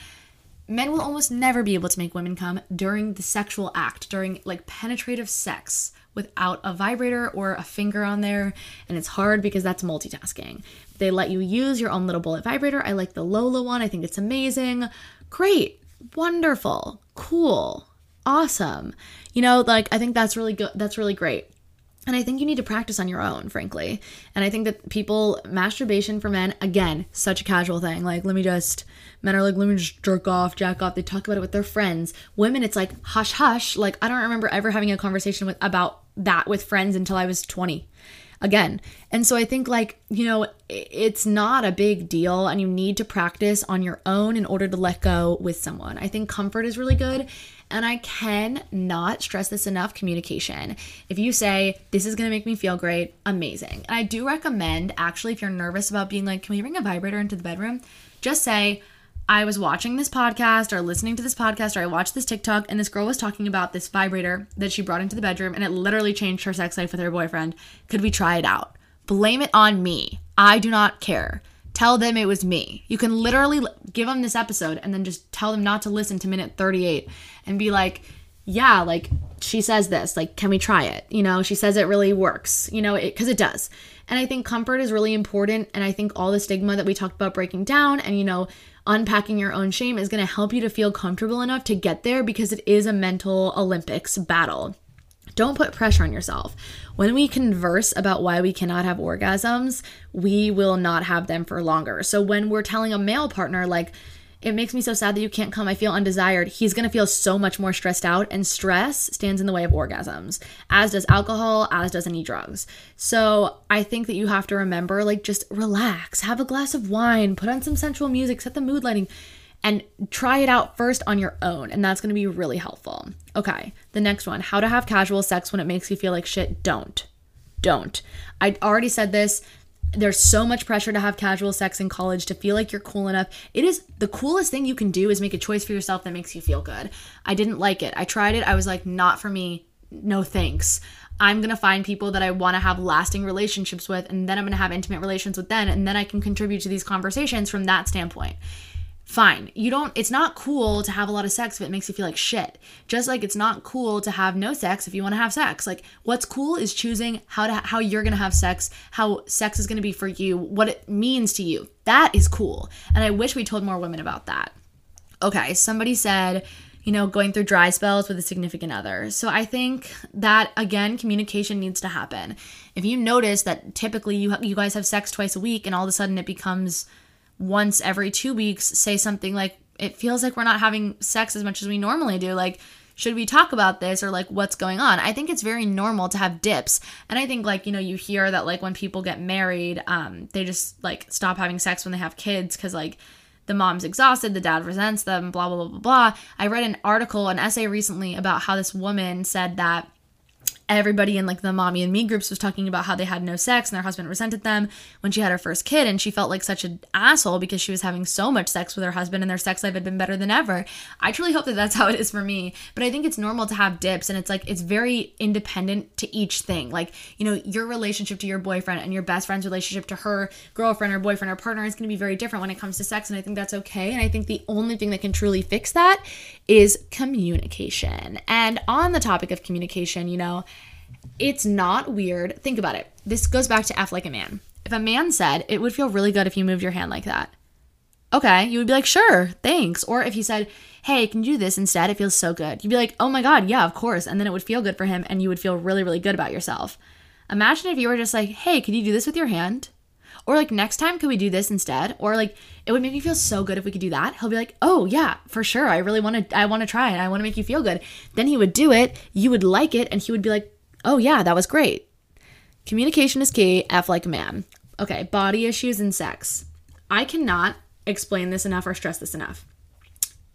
Men will almost never be able to make women come during the sexual act, during like penetrative sex without a vibrator or a finger on there. And it's hard because that's multitasking. They let you use your own little bullet vibrator. I like the Lola one, I think it's amazing. Great, wonderful, cool, awesome. You know, like I think that's really good. That's really great. And I think you need to practice on your own, frankly. And I think that people, masturbation for men, again, such a casual thing. Like, let me just, men are like, let me just jerk off, jack off. They talk about it with their friends. Women, it's like, hush, hush. Like, I don't remember ever having a conversation with about that with friends until I was 20 again. And so I think, like, you know, it's not a big deal and you need to practice on your own in order to let go with someone. I think comfort is really good. And I cannot stress this enough communication. If you say, This is gonna make me feel great, amazing. And I do recommend, actually, if you're nervous about being like, Can we bring a vibrator into the bedroom? Just say, I was watching this podcast or listening to this podcast or I watched this TikTok and this girl was talking about this vibrator that she brought into the bedroom and it literally changed her sex life with her boyfriend. Could we try it out? Blame it on me. I do not care. Tell them it was me. You can literally give them this episode and then just tell them not to listen to minute 38 and be like, yeah, like she says this, like, can we try it? You know, she says it really works, you know, because it, it does. And I think comfort is really important. And I think all the stigma that we talked about breaking down and, you know, unpacking your own shame is going to help you to feel comfortable enough to get there because it is a mental Olympics battle Don't put pressure on yourself. When we converse about why we cannot have orgasms, we will not have them for longer. So when we're telling a male partner, like, it makes me so sad that you can't come, I feel undesired, he's gonna feel so much more stressed out, and stress stands in the way of orgasms, as does alcohol, as does any drugs. So I think that you have to remember, like, just relax, have a glass of wine, put on some sensual music, set the mood lighting and try it out first on your own. And that's to be really helpful. Okay, the next one how to have casual sex when it makes you feel like shit. Don't. Don't. I already said this. There's so much pressure to have casual sex in college to feel like you're cool enough. It is the coolest thing you can do is make a choice for yourself that makes you feel good. I didn't like it. I tried it. I was like, not for me. No thanks. I'm going to find people that I want to have lasting relationships with, and then I'm going to have intimate relations with them, and then I can contribute to these conversations from that standpoint fine. You don't it's not cool to have a lot of sex if it makes you feel like shit. Just like it's not cool to have no sex if you want to have sex. Like what's cool is choosing how to how you're going to have sex, how sex is going to be for you, what it means to you. That is cool. And I wish we told more women about that. Okay, somebody said you know, going through dry spells with a significant other. So I think that again, communication needs to happen. If you notice that typically you you guys have sex twice a week and all of a sudden it becomes once every two weeks say something like, it feels like we're not having sex as much as we normally do. Like, should we talk about this or like what's going on? I think it's very normal to have dips. And I think like, you know, you hear that like when people get married, um, they just like stop having sex when they have kids because like the mom's exhausted, the dad resents them, blah, blah, blah, blah, blah. I read an article, an essay recently about how this woman said that everybody in like the mommy and me groups was talking about how they had no sex and their husband resented them when she had her first kid and she felt like such an asshole because she was having so much sex with her husband and their sex life had been better than ever. I truly hope that that's how it is for me but i think it's normal to have dips and it's like it's very independent to each thing. Like you know your relationship to your boyfriend and your best friend's relationship to her girlfriend or boyfriend or partner is going to be very different when it comes to sex and i think that's okay and i think the only thing that can truly fix that is communication. And on the topic of communication you know it's not weird. Think about it. This goes back to F like a man. If a man said, it would feel really good if you moved your hand like that. Okay, you would be like, sure, thanks. Or if he said, hey, can you do this instead? It feels so good. You'd be like, oh my God, yeah, of course. And then it would feel good for him and you would feel really, really good about yourself. Imagine if you were just like, hey, could you do this with your hand? Or like, next time, could we do this instead? Or like, it would make me feel so good if we could do that. He'll be like, oh yeah, for sure. I really want to, I want to try it. I want to make you feel good. Then he would do it. You would like it. And he would be like, Oh, yeah, that was great. Communication is key. F like a man. Okay, body issues and sex. I cannot explain this enough or stress this enough.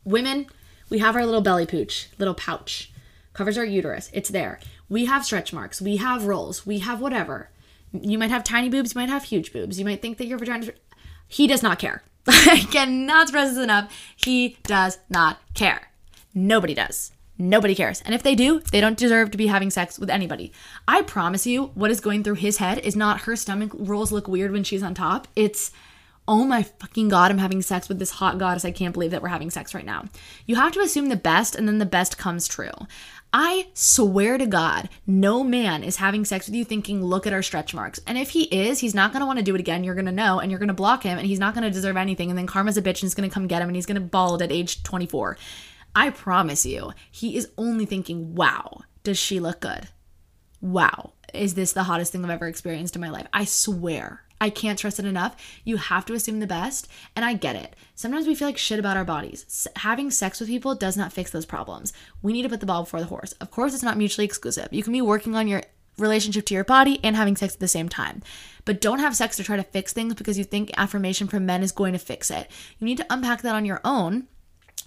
Women, we have our little belly pooch, little pouch, covers our uterus. It's there. We have stretch marks. We have rolls. We have whatever. You might have tiny boobs. You might have huge boobs. You might think that your vagina. He does not care. I cannot stress this enough. He does not care. Nobody does. Nobody cares. And if they do, they don't deserve to be having sex with anybody. I promise you, what is going through his head is not her stomach rolls look weird when she's on top. It's, oh my fucking God, I'm having sex with this hot goddess. I can't believe that we're having sex right now. You have to assume the best, and then the best comes true. I swear to God, no man is having sex with you thinking, look at our stretch marks. And if he is, he's not gonna wanna do it again. You're gonna know, and you're gonna block him, and he's not gonna deserve anything. And then karma's a bitch and is gonna come get him, and he's gonna bald at age 24. I promise you, he is only thinking, wow, does she look good? Wow, is this the hottest thing I've ever experienced in my life? I swear. I can't stress it enough. You have to assume the best, and I get it. Sometimes we feel like shit about our bodies. S- having sex with people does not fix those problems. We need to put the ball before the horse. Of course, it's not mutually exclusive. You can be working on your relationship to your body and having sex at the same time. But don't have sex to try to fix things because you think affirmation from men is going to fix it. You need to unpack that on your own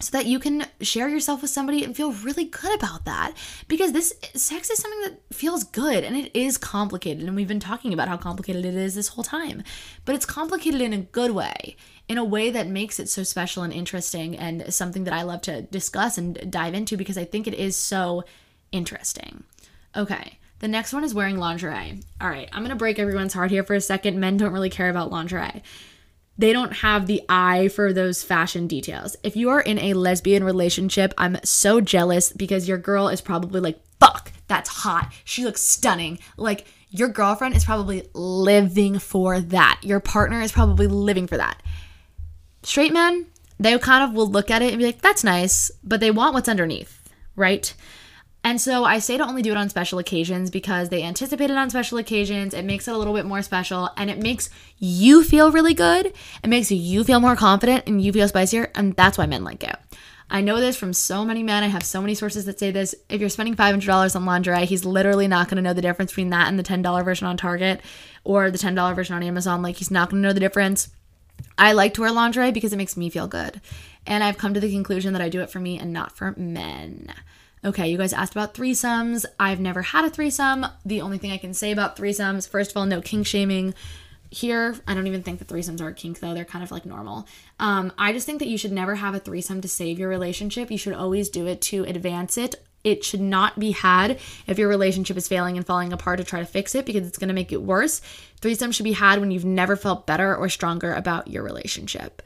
so that you can share yourself with somebody and feel really good about that. Because this sex is something that feels good and it is complicated. And we've been talking about how complicated it is this whole time. But it's complicated in a good way in a way that makes it so special and interesting and something that I love to discuss and dive into because I think it is so interesting. Okay the next one is wearing lingerie. All right, I'm gonna break everyone's heart here for a second. Men don't really care about lingerie they don't have the eye for those fashion details. If you are in a lesbian relationship, I'm so jealous because your girl is probably like, fuck, that's hot. She looks stunning. Like, your girlfriend is probably living for that. Your partner is probably living for that. Straight men, they kind of will look at it and be like, that's nice, but they want what's underneath, right? And so I say to only do it on special occasions because they anticipate it on special occasions. It makes it a little bit more special and it makes you feel really good. It makes you feel more confident and you feel spicier. And that's why men like it. I know this from so many men. I have so many sources that say this. If you're spending $500 on lingerie, he's literally not going to know the difference between that and the $10 version on Target or the $10 version on Amazon. Like, he's not going to know the difference. I like to wear lingerie because it makes me feel good. And I've come to the conclusion that I do it for me and not for men. Okay, you guys asked about threesomes. I've never had a threesome. The only thing I can say about threesomes, first of all, no kink shaming. Here, I don't even think that threesomes are kink though. They're kind of like normal. Um, I just think that you should never have a threesome to save your relationship. You should always do it to advance it. It should not be had if your relationship is failing and falling apart to try to fix it because it's going to make it worse. Threesome should be had when you've never felt better or stronger about your relationship.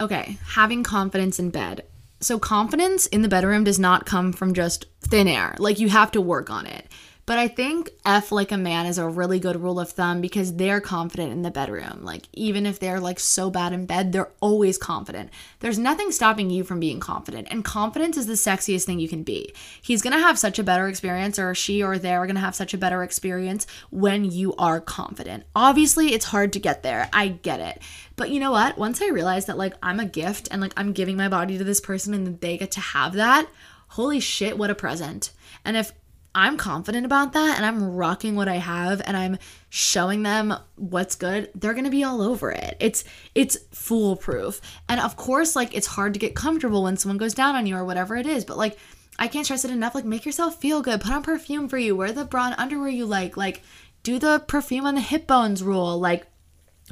Okay, having confidence in bed. So, confidence in the bedroom does not come from just thin air. Like, you have to work on it. But I think F like a man is a really good rule of thumb because they're confident in the bedroom. Like, even if they're like so bad in bed, they're always confident. There's nothing stopping you from being confident. And confidence is the sexiest thing you can be. He's gonna have such a better experience, or she or they are gonna have such a better experience when you are confident. Obviously, it's hard to get there. I get it. But you know what? Once I realized that like I'm a gift and like I'm giving my body to this person and they get to have that, holy shit, what a present. And if I'm confident about that and I'm rocking what I have and I'm showing them what's good, they're going to be all over it. It's it's foolproof. And of course, like it's hard to get comfortable when someone goes down on you or whatever it is, but like I can't stress it enough like make yourself feel good. Put on perfume for you. Wear the bra and underwear you like. Like do the perfume on the hip bones rule. Like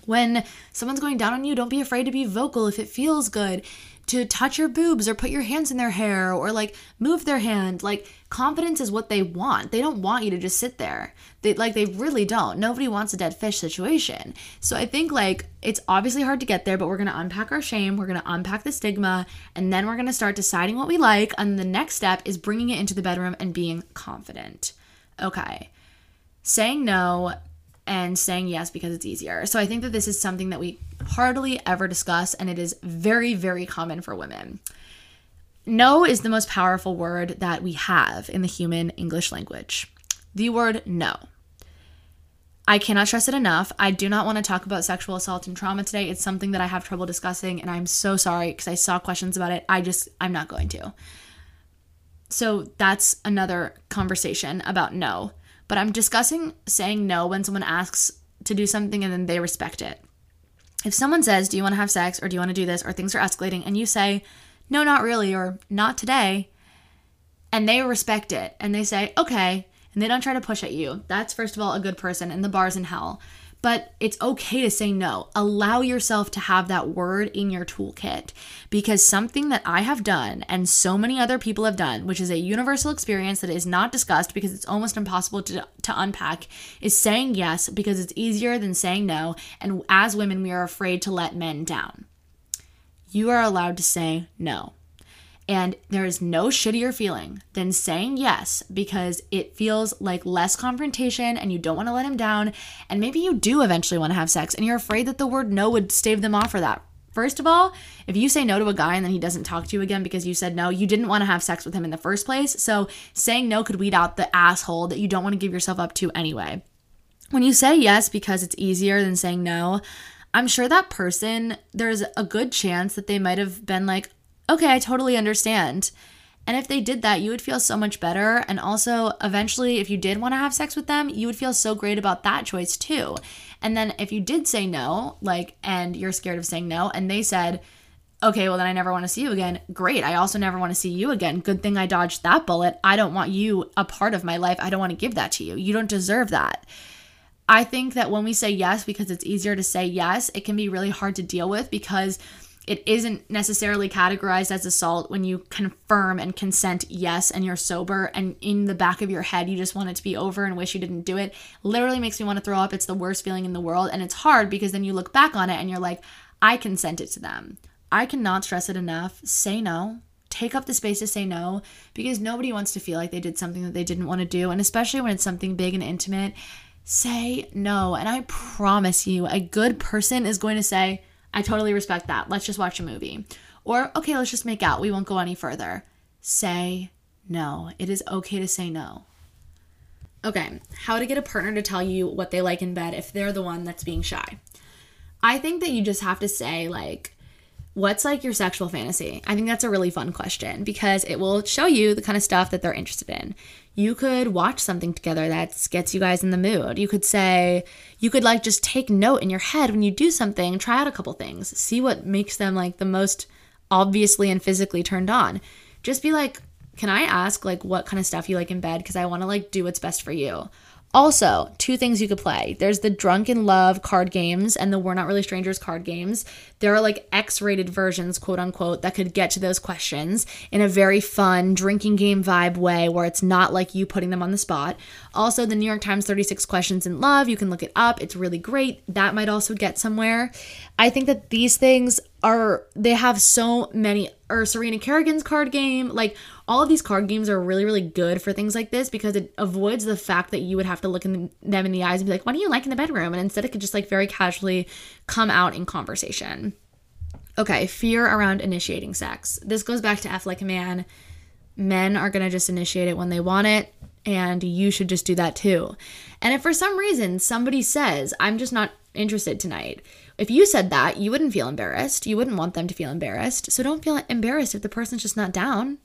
when someone's going down on you, don't be afraid to be vocal if it feels good to touch your boobs or put your hands in their hair or like move their hand. Like confidence is what they want. They don't want you to just sit there. They like they really don't. Nobody wants a dead fish situation. So I think like it's obviously hard to get there, but we're going to unpack our shame, we're going to unpack the stigma, and then we're going to start deciding what we like, and the next step is bringing it into the bedroom and being confident. Okay. Saying no and saying yes because it's easier. So I think that this is something that we hardly ever discuss, and it is very, very common for women. No is the most powerful word that we have in the human English language. The word no. I cannot stress it enough. I do not want to talk about sexual assault and trauma today. It's something that I have trouble discussing, and I'm so sorry because I saw questions about it. I just, I'm not going to. So that's another conversation about no. But I'm discussing saying no when someone asks to do something and then they respect it. If someone says, Do you want to have sex or do you want to do this or things are escalating, and you say, No, not really, or not today, and they respect it and they say, Okay, and they don't try to push at you, that's first of all a good person and the bar's in hell. But it's okay to say no. Allow yourself to have that word in your toolkit because something that I have done and so many other people have done, which is a universal experience that is not discussed because it's almost impossible to, to unpack, is saying yes because it's easier than saying no. And as women, we are afraid to let men down. You are allowed to say no. And there is no shittier feeling than saying yes because it feels like less confrontation and you don't want to let him down. And maybe you do eventually want to have sex and you're afraid that the word no would stave them off for that. First of all, if you say no to a guy and then he doesn't talk to you again because you said no, you didn't want to have sex with him in the first place. So saying no could weed out the asshole that you don't want to give yourself up to anyway. When you say yes because it's easier than saying no, I'm sure that person, there's a good chance that they might have been like, okay, I totally understand. And if they did that, you would feel so much better. And also, eventually, if you did want to have sex with them, you would feel so great about that choice too. And then if you did say no, like, and you're scared of saying no, and they said, okay, well, then I never want to see you again. Great. I also never want to see you again. Good thing I dodged that bullet. I don't want you a part of my life. I don't want to give that to you. You don't deserve that. I think that when we say yes because it's easier to say yes, it can be really hard to deal with because it isn't necessarily categorized as assault when you confirm and consent yes and you're sober and in the back of your head you just want it to be over and wish you didn't do it. Literally makes me want to throw up. It's the worst feeling in the world and it's hard because then you look back on it and you're like i consented to them. I cannot stress it enough. Say no. Take up the space to say no because nobody wants to feel like they did something that they didn't want to do. And especially when it's something big and intimate say no. And i promise you a good person is going to say I totally respect that. Let's just watch a movie. Or, okay, let's just make out. We won't go any further. Say no. It is okay to say no. Okay, how to get a partner to tell you what they like in bed if they're the one that's being shy. I think that you just have to say, like, what's like your sexual fantasy? I think that's a really fun question because it will show you the kind of stuff that they're interested in. You could watch something together that gets you guys in the mood. You could say, you could like just take note in your head when you do something, try out a couple things, see what makes them like the most obviously and physically turned on. Just be like, can I ask like what kind of stuff you like in bed? Because I want to like do what's best for you. Also, two things you could play. There's the Drunken Love card games and the We're Not Really Strangers card games. There are like X rated versions, quote unquote, that could get to those questions in a very fun drinking game vibe way where it's not like you putting them on the spot. Also, the New York Times 36 Questions in Love, you can look it up. It's really great. That might also get somewhere. I think that these things are, they have so many, or Serena Kerrigan's card game, like all of these card games are really, really good for things like this because it avoids the fact that you would have to look in them in the eyes and be like, what do you like in the bedroom? And instead, it could just like very casually come out in conversation. Okay, fear around initiating sex. This goes back to F like a man. Men are going to just initiate it when they want it and you should just do that too. And if for some reason somebody says, I'm just not interested tonight, if you said that, you wouldn't feel embarrassed. You wouldn't want them to feel embarrassed. So don't feel embarrassed if the person's just not down.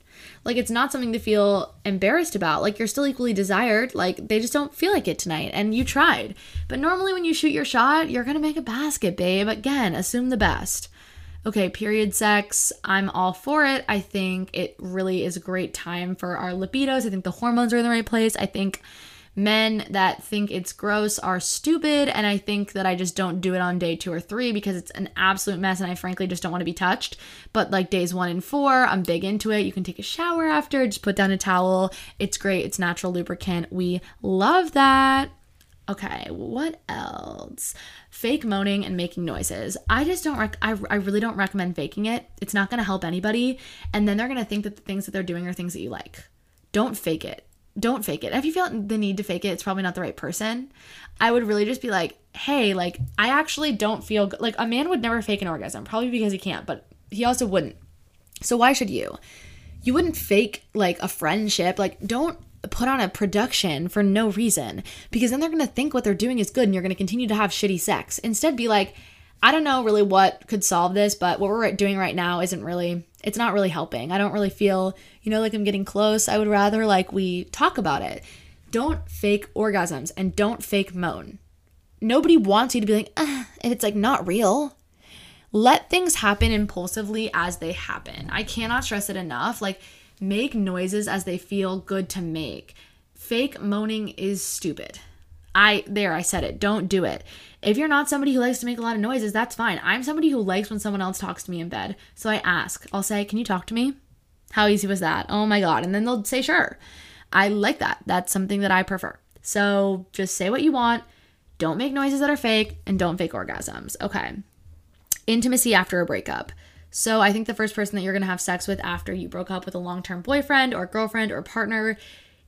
Like it's not something to feel embarrassed about. Like you're still equally desired. Like they just don't feel like it tonight and you tried. But normally when you shoot your shot, you're going to make a basket, babe. Again, assume the best okay, period sex, I'm all for it. I think it really is a great time for our libidos. I think the hormones are in the right place. I think men that think it's gross are stupid. And I think that I just don't do it on day two or three because it's an absolute mess and I frankly just don't want to be touched. But like days one and four, I'm big into it. You can take a shower after, just put down a towel. It's great. It's natural lubricant. We love that. Okay, what else? Fake moaning and making noises. I just don't, rec- I, I really don't recommend faking it. It's not gonna help anybody. And then they're gonna think that the things that they're doing are things that you like. Don't fake it. Don't fake it. If you feel the need to fake it, it's probably not the right person. I would really just be like, hey, like, I actually don't feel good. Like, a man would never fake an orgasm, probably because he can't, but he also wouldn't. So why should you? You wouldn't fake like a friendship. Like, don't put on a production for no reason because then they're going to think what they're doing is good and you're going to continue to have shitty sex. Instead, be like, I don't know really what could solve this, but what we're doing right now isn't really, it's not really helping. I don't really feel, you know, like I'm getting close. I would rather like we talk about it. Don't fake orgasms and don't fake moan. Nobody wants you to be like, if it's like not real. Let things happen impulsively as they happen. I cannot stress it enough. Like, Make noises as they feel good to make. Fake moaning is stupid. I there I said it. Don't do it. If you're not somebody who likes to make a lot of noises, that's fine. I'm somebody who likes when someone else talks to me in bed. So I ask. I'll say, "Can you talk to me?" How easy was that? Oh my god. And then they'll say, "Sure." I like that. That's something that I prefer. So just say what you want. Don't make noises that are fake and don't fake orgasms. Okay. Intimacy after a breakup. So I think the first person that you're going to have sex with after you broke up with a long-term boyfriend or girlfriend or partner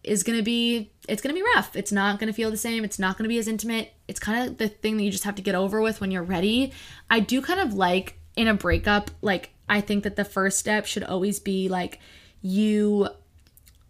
is going to be it's going to be rough. It's not going to feel the same. It's not going to be as intimate. It's kind of the thing that you just have to get over with when you're ready. I do kind of like in a breakup like I think that the first step should always be like you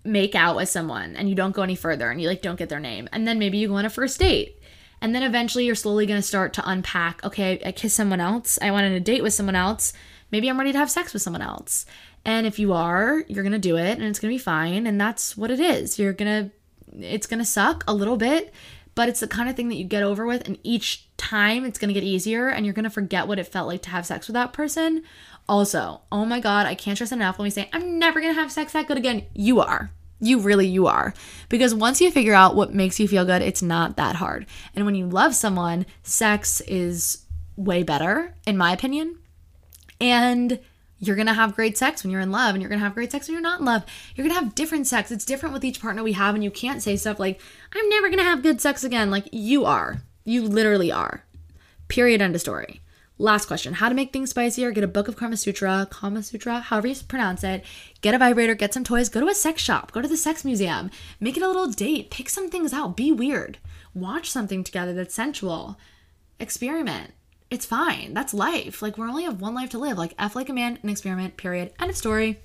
make out with someone and you don't go any further and you like don't get their name. And then maybe you go on a first date. And then eventually you're slowly going to start to unpack, okay, I kissed someone else. I went on a date with someone else maybe I'm ready to have sex with someone else. And if you are, you're going to do it and it's going to be fine. And that's what it is. You're going to, it's going to suck a little bit, but it's the kind of thing that you get over with. And each time it's going to get easier and you're going to forget what it felt like to have sex with that person. Also, oh my God, I can't stress enough when we say, I'm never going to have sex that good again. You are. You really, you are. Because once you figure out what makes you feel good, it's not that hard. And when you love someone, sex is way better, in my opinion. And you're gonna have great sex when you're in love, and you're gonna have great sex when you're not in love. You're gonna have different sex. It's different with each partner we have, and you can't say stuff like, I'm never gonna have good sex again. Like, you are. You literally are. Period. End of story. Last question How to make things spicier? Get a book of Kama Sutra, Kama Sutra, however you pronounce it. Get a vibrator, get some toys, go to a sex shop, go to the sex museum, make it a little date, pick some things out, be weird, watch something together that's sensual, experiment it's fine. That's life. Like, we only have one life to live. Like, F like a man, an experiment, period. End of story.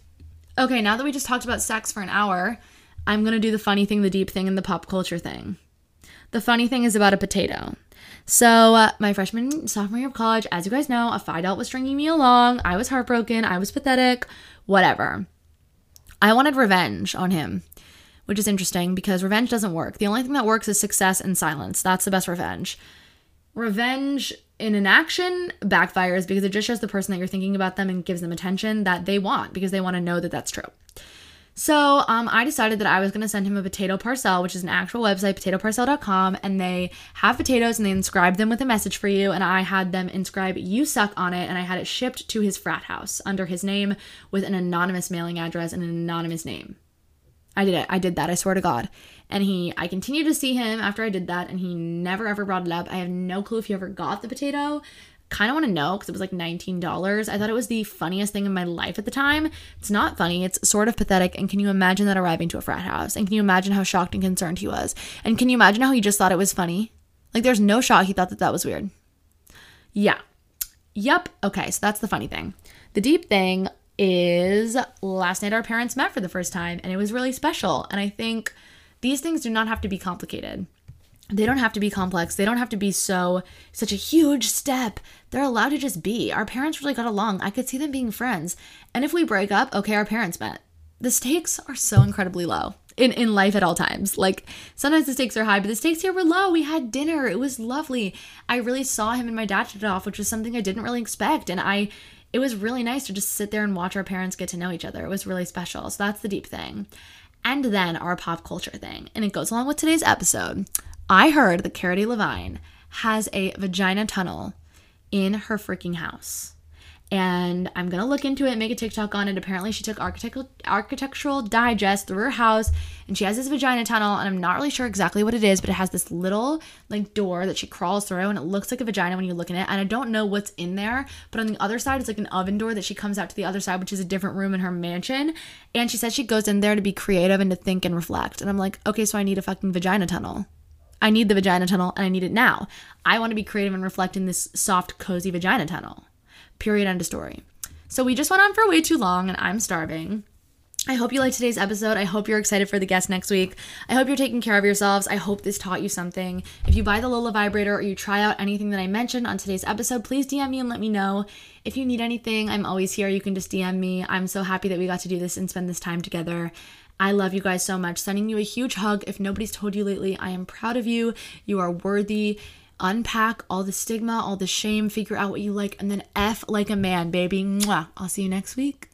Okay, now that we just talked about sex for an hour, I'm gonna do the funny thing, the deep thing, and the pop culture thing. The funny thing is about a potato. So, uh, my freshman, sophomore year of college, as you guys know, a phi delt was stringing me along. I was heartbroken. I was pathetic. Whatever. I wanted revenge on him, which is interesting because revenge doesn't work. The only thing that works is success and silence. That's the best revenge. Revenge in an action backfires because it just shows the person that you're thinking about them and gives them attention that they want because they want to know that that's true. So um, I decided that I was going to send him a potato parcel, which is an actual website, potatoparcel.com, and they have potatoes and they inscribe them with a message for you. And I had them inscribe "You suck" on it, and I had it shipped to his frat house under his name with an anonymous mailing address and an anonymous name. I did it. I did that. I swear to God. And he, I continued to see him after I did that, and he never ever brought it up. I have no clue if he ever got the potato kind of want to know because it was like $19. I thought it was the funniest thing in my life at the time. It's not funny, it's sort of pathetic. And can you imagine that arriving to a frat house? And can you imagine how shocked and concerned he was? And can you imagine how he just thought it was funny? Like, there's no shot he thought that that was weird. Yeah. Yep. Okay, so that's the funny thing. The deep thing is last night our parents met for the first time and it was really special. And I think these things do not have to be complicated they don't have to be complex. They don't have to be so such a huge step. They're allowed to just be. Our parents really got along. I could see them being friends. And if we break up, okay, our parents met. The stakes are so incredibly low in, in life at all times. Like sometimes the stakes are high, but the stakes here were low. We had dinner. It was lovely. I really saw him and my dad hit it off, which was something I didn't really expect. And I it was really nice to just sit there and watch our parents get to know each other. It was really special. So that's the deep thing. And then our pop culture thing. And it goes along with today's episode. I heard that Cara Delevingne has a vagina tunnel in her freaking house. And I'm gonna look into it, make a TikTok on it. Apparently, she took architectural architectural digest through her house, and she has this vagina tunnel. And I'm not really sure exactly what it is, but it has this little like door that she crawls through, and it looks like a vagina when you look in it. And I don't know what's in there, but on the other side, it's like an oven door that she comes out to the other side, which is a different room in her mansion. And she says she goes in there to be creative and to think and reflect. And I'm like, okay, so I need a fucking vagina tunnel. I need the vagina tunnel and I need it now. I want to be creative and reflect in this soft, cozy vagina tunnel. Period. End of story. So we just went on for way too long and I'm starving. I hope you liked today's episode. I hope you're excited for the guest next week. I hope you're taking care of yourselves. I hope this taught you something. If you buy the Lola vibrator or you try out anything that I mentioned on today's episode, please DM me and let me know. If you need anything, I'm always here. You can just DM me. I'm so happy that we got to do this and spend this time together. I love you guys so much. Sending you a huge hug. If nobody's told you lately, I am proud of you. You are worthy. Unpack all the stigma, all the shame, figure out what you like, and then F like a man, baby. Mwah. I'll see you next week.